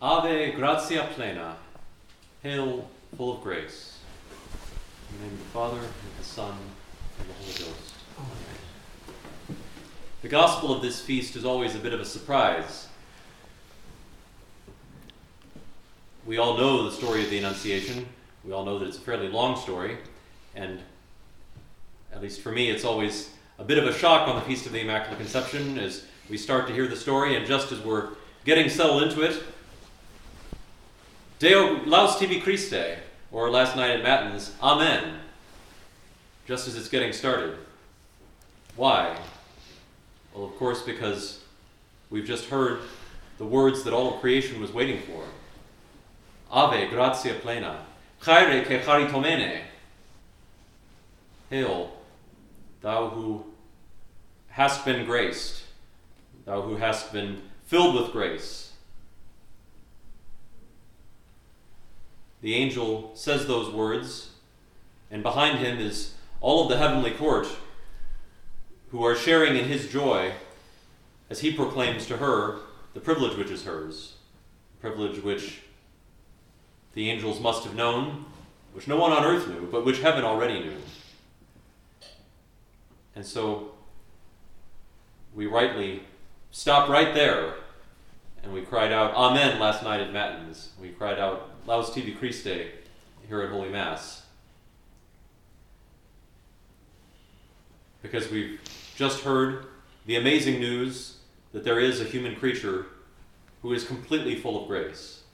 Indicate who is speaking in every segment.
Speaker 1: Ave gratia plena. Hail, full of grace. In the name of the Father, and the Son, and the Holy Ghost. The gospel of this feast is always a bit of a surprise. We all know the story of the Annunciation. We all know that it's a fairly long story, and at least for me, it's always a bit of a shock on the Feast of the Immaculate Conception as we start to hear the story, and just as we're getting settled into it, Deo Laus Tibi Christe, or last night at Matins, Amen, just as it's getting started. Why? Well, of course, because we've just heard the words that all of creation was waiting for. Ave, gratia plena. Chaire kecharitomene. Hail, thou who hast been graced, thou who hast been filled with grace. The angel says those words, and behind him is all of the heavenly court who are sharing in his joy as he proclaims to her the privilege which is hers, privilege which the angels must have known, which no one on earth knew, but which heaven already knew. And so we rightly stop right there and we cried out Amen last night at Matins. We cried out Laus Tibi Christe here at Holy Mass. Because we've just heard the amazing news that there is a human creature who is completely full of grace.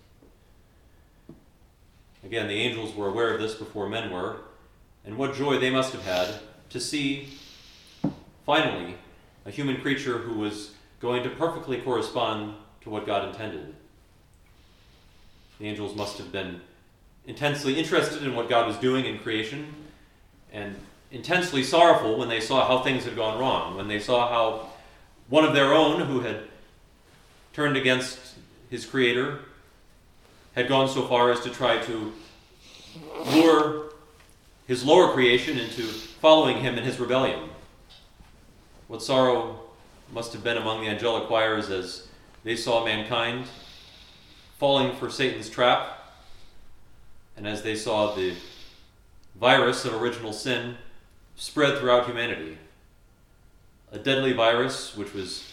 Speaker 1: Again, the angels were aware of this before men were, and what joy they must have had to see, finally, a human creature who was going to perfectly correspond to what God intended. The angels must have been intensely interested in what God was doing in creation and intensely sorrowful when they saw how things had gone wrong, when they saw how one of their own who had turned against his creator had gone so far as to try to lure his lower creation into following him in his rebellion. What sorrow must have been among the angelic choirs as they saw mankind falling for Satan's trap, and as they saw the virus of original sin spread throughout humanity. A deadly virus which was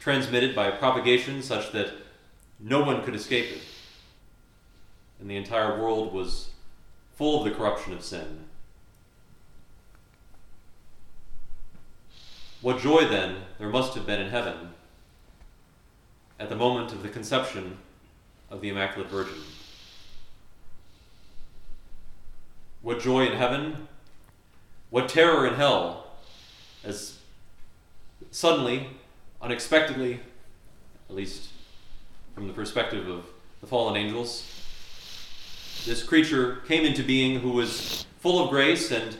Speaker 1: transmitted by propagation such that no one could escape it. And the entire world was full of the corruption of sin. What joy, then, there must have been in heaven at the moment of the conception of the Immaculate Virgin. What joy in heaven, what terror in hell, as suddenly, unexpectedly, at least from the perspective of the fallen angels, this creature came into being who was full of grace and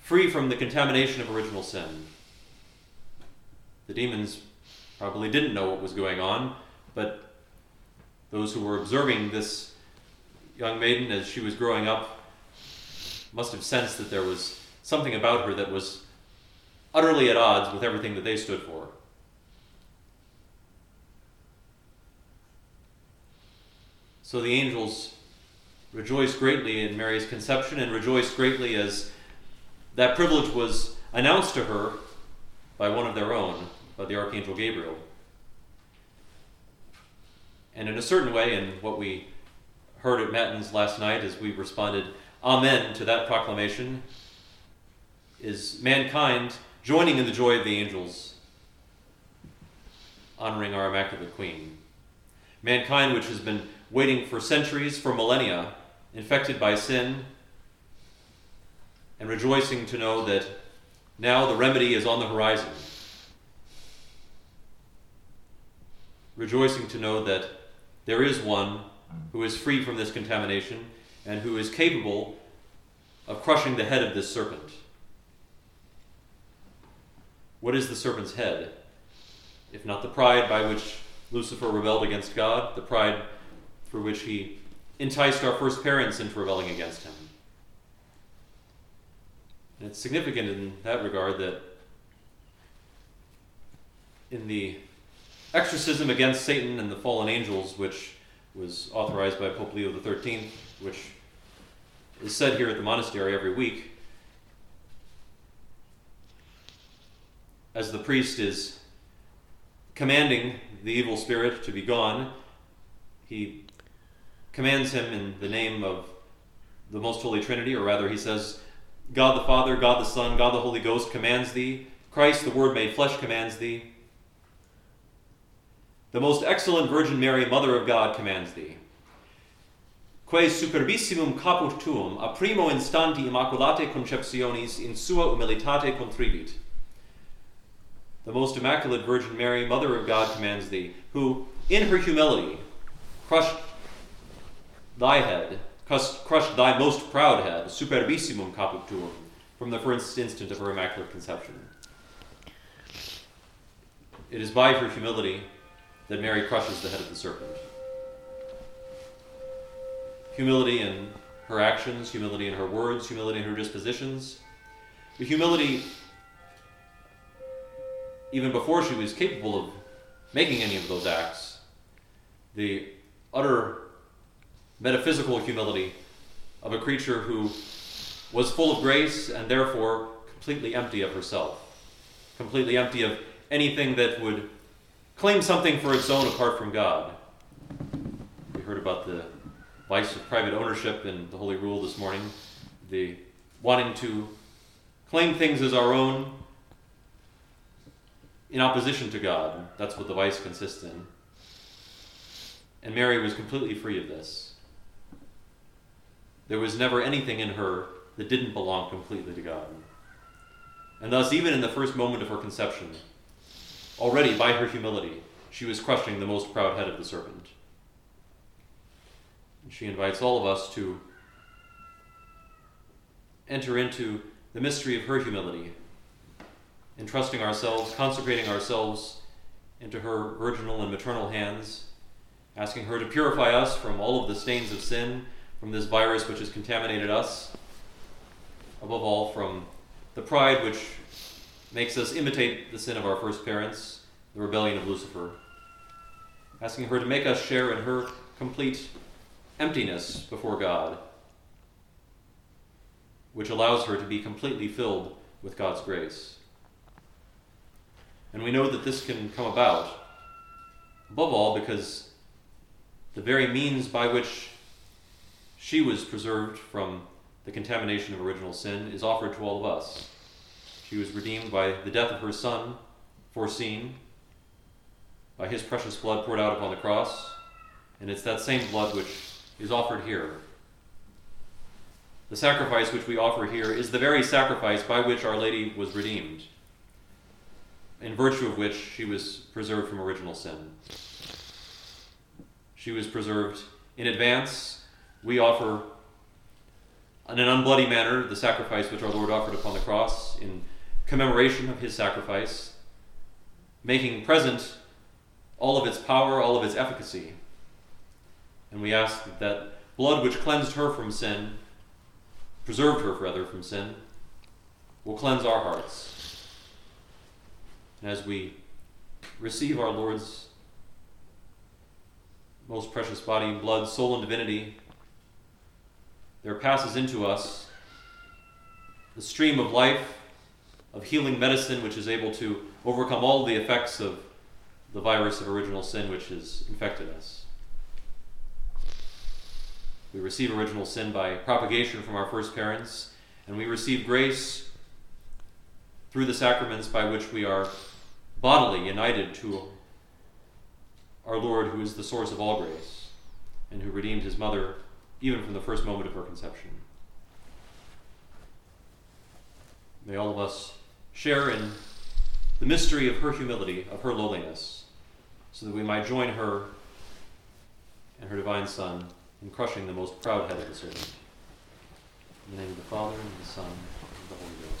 Speaker 1: free from the contamination of original sin. The demons probably didn't know what was going on, but those who were observing this young maiden as she was growing up must have sensed that there was something about her that was utterly at odds with everything that they stood for. So the angels rejoiced greatly in Mary's conception and rejoiced greatly as that privilege was announced to her by one of their own, by the Archangel Gabriel. And in a certain way, and what we heard at Matins last night as we responded, Amen, to that proclamation, is mankind joining in the joy of the angels, honoring our Immaculate Queen. Mankind, which has been waiting for centuries, for millennia, infected by sin, and rejoicing to know that now the remedy is on the horizon. Rejoicing to know that there is one who is free from this contamination and who is capable of crushing the head of this serpent. What is the serpent's head? If not the pride by which Lucifer rebelled against God, the pride through which he enticed our first parents into rebelling against him. And it's significant in that regard that in the exorcism against Satan and the fallen angels, which was authorized by Pope Leo XIII, which is said here at the monastery every week. As the priest is commanding the evil spirit to be gone, he commands him in the name of the Most Holy Trinity, or rather, he says, God the Father, God the Son, God the Holy Ghost commands thee. Christ, the Word made flesh, commands thee. The most excellent Virgin Mary, Mother of God, commands thee. Quae superbissimum caput tuum a primo instanti immaculate conceptionis in sua humilitate contrivit. The most immaculate Virgin Mary, Mother of God, commands thee, who, in her humility, crushed thy head crushed thy most proud head, superbissimum caput tuum, from the first instant of her immaculate conception. It is by her humility that Mary crushes the head of the serpent. Humility in her actions, humility in her words, humility in her dispositions. The humility, even before she was capable of making any of those acts, the utter metaphysical humility of a creature who was full of grace and therefore completely empty of herself, completely empty of anything that would claim something for its own apart from God. We heard about the vice of private ownership in the Holy Rule this morning, the wanting to claim things as our own in opposition to God. That's what the vice consists in. And Mary was completely free of this. There was never anything in her that didn't belong completely to God. And thus, even in the first moment of her conception, already by her humility, she was crushing the most proud head of the serpent. She invites all of us to enter into the mystery of her humility, entrusting ourselves, consecrating ourselves into her virginal and maternal hands, asking her to purify us from all of the stains of sin from this virus which has contaminated us, above all from the pride which makes us imitate the sin of our first parents, the rebellion of Lucifer, asking her to make us share in her complete emptiness before God, which allows her to be completely filled with God's grace. And we know that this can come about, above all, because the very means by which she was preserved from the contamination of original sin, is offered to all of us. She was redeemed by the death of her Son, foreseen, by his precious blood poured out upon the cross, and it's that same blood which is offered here. The sacrifice which we offer here is the very sacrifice by which Our Lady was redeemed, in virtue of which she was preserved from original sin. She was preserved in advance we offer in an unbloody manner the sacrifice which our Lord offered upon the cross in commemoration of his sacrifice, making present all of its power, all of its efficacy. And we ask that, that blood which cleansed her from sin, preserved her rather from sin, will cleanse our hearts. And as we receive our Lord's most precious body, blood, soul, and divinity, there passes into us the stream of life, of healing medicine, which is able to overcome all the effects of the virus of original sin which has infected us. We receive original sin by propagation from our first parents, and we receive grace through the sacraments by which we are bodily united to our Lord, who is the source of all grace, and who redeemed his mother even from the first moment of her conception. May all of us share in the mystery of her humility, of her lowliness, so that we might join her and her divine Son in crushing the most proud head of the serpent. In the name of the Father, and of the Son, and of the Holy Ghost.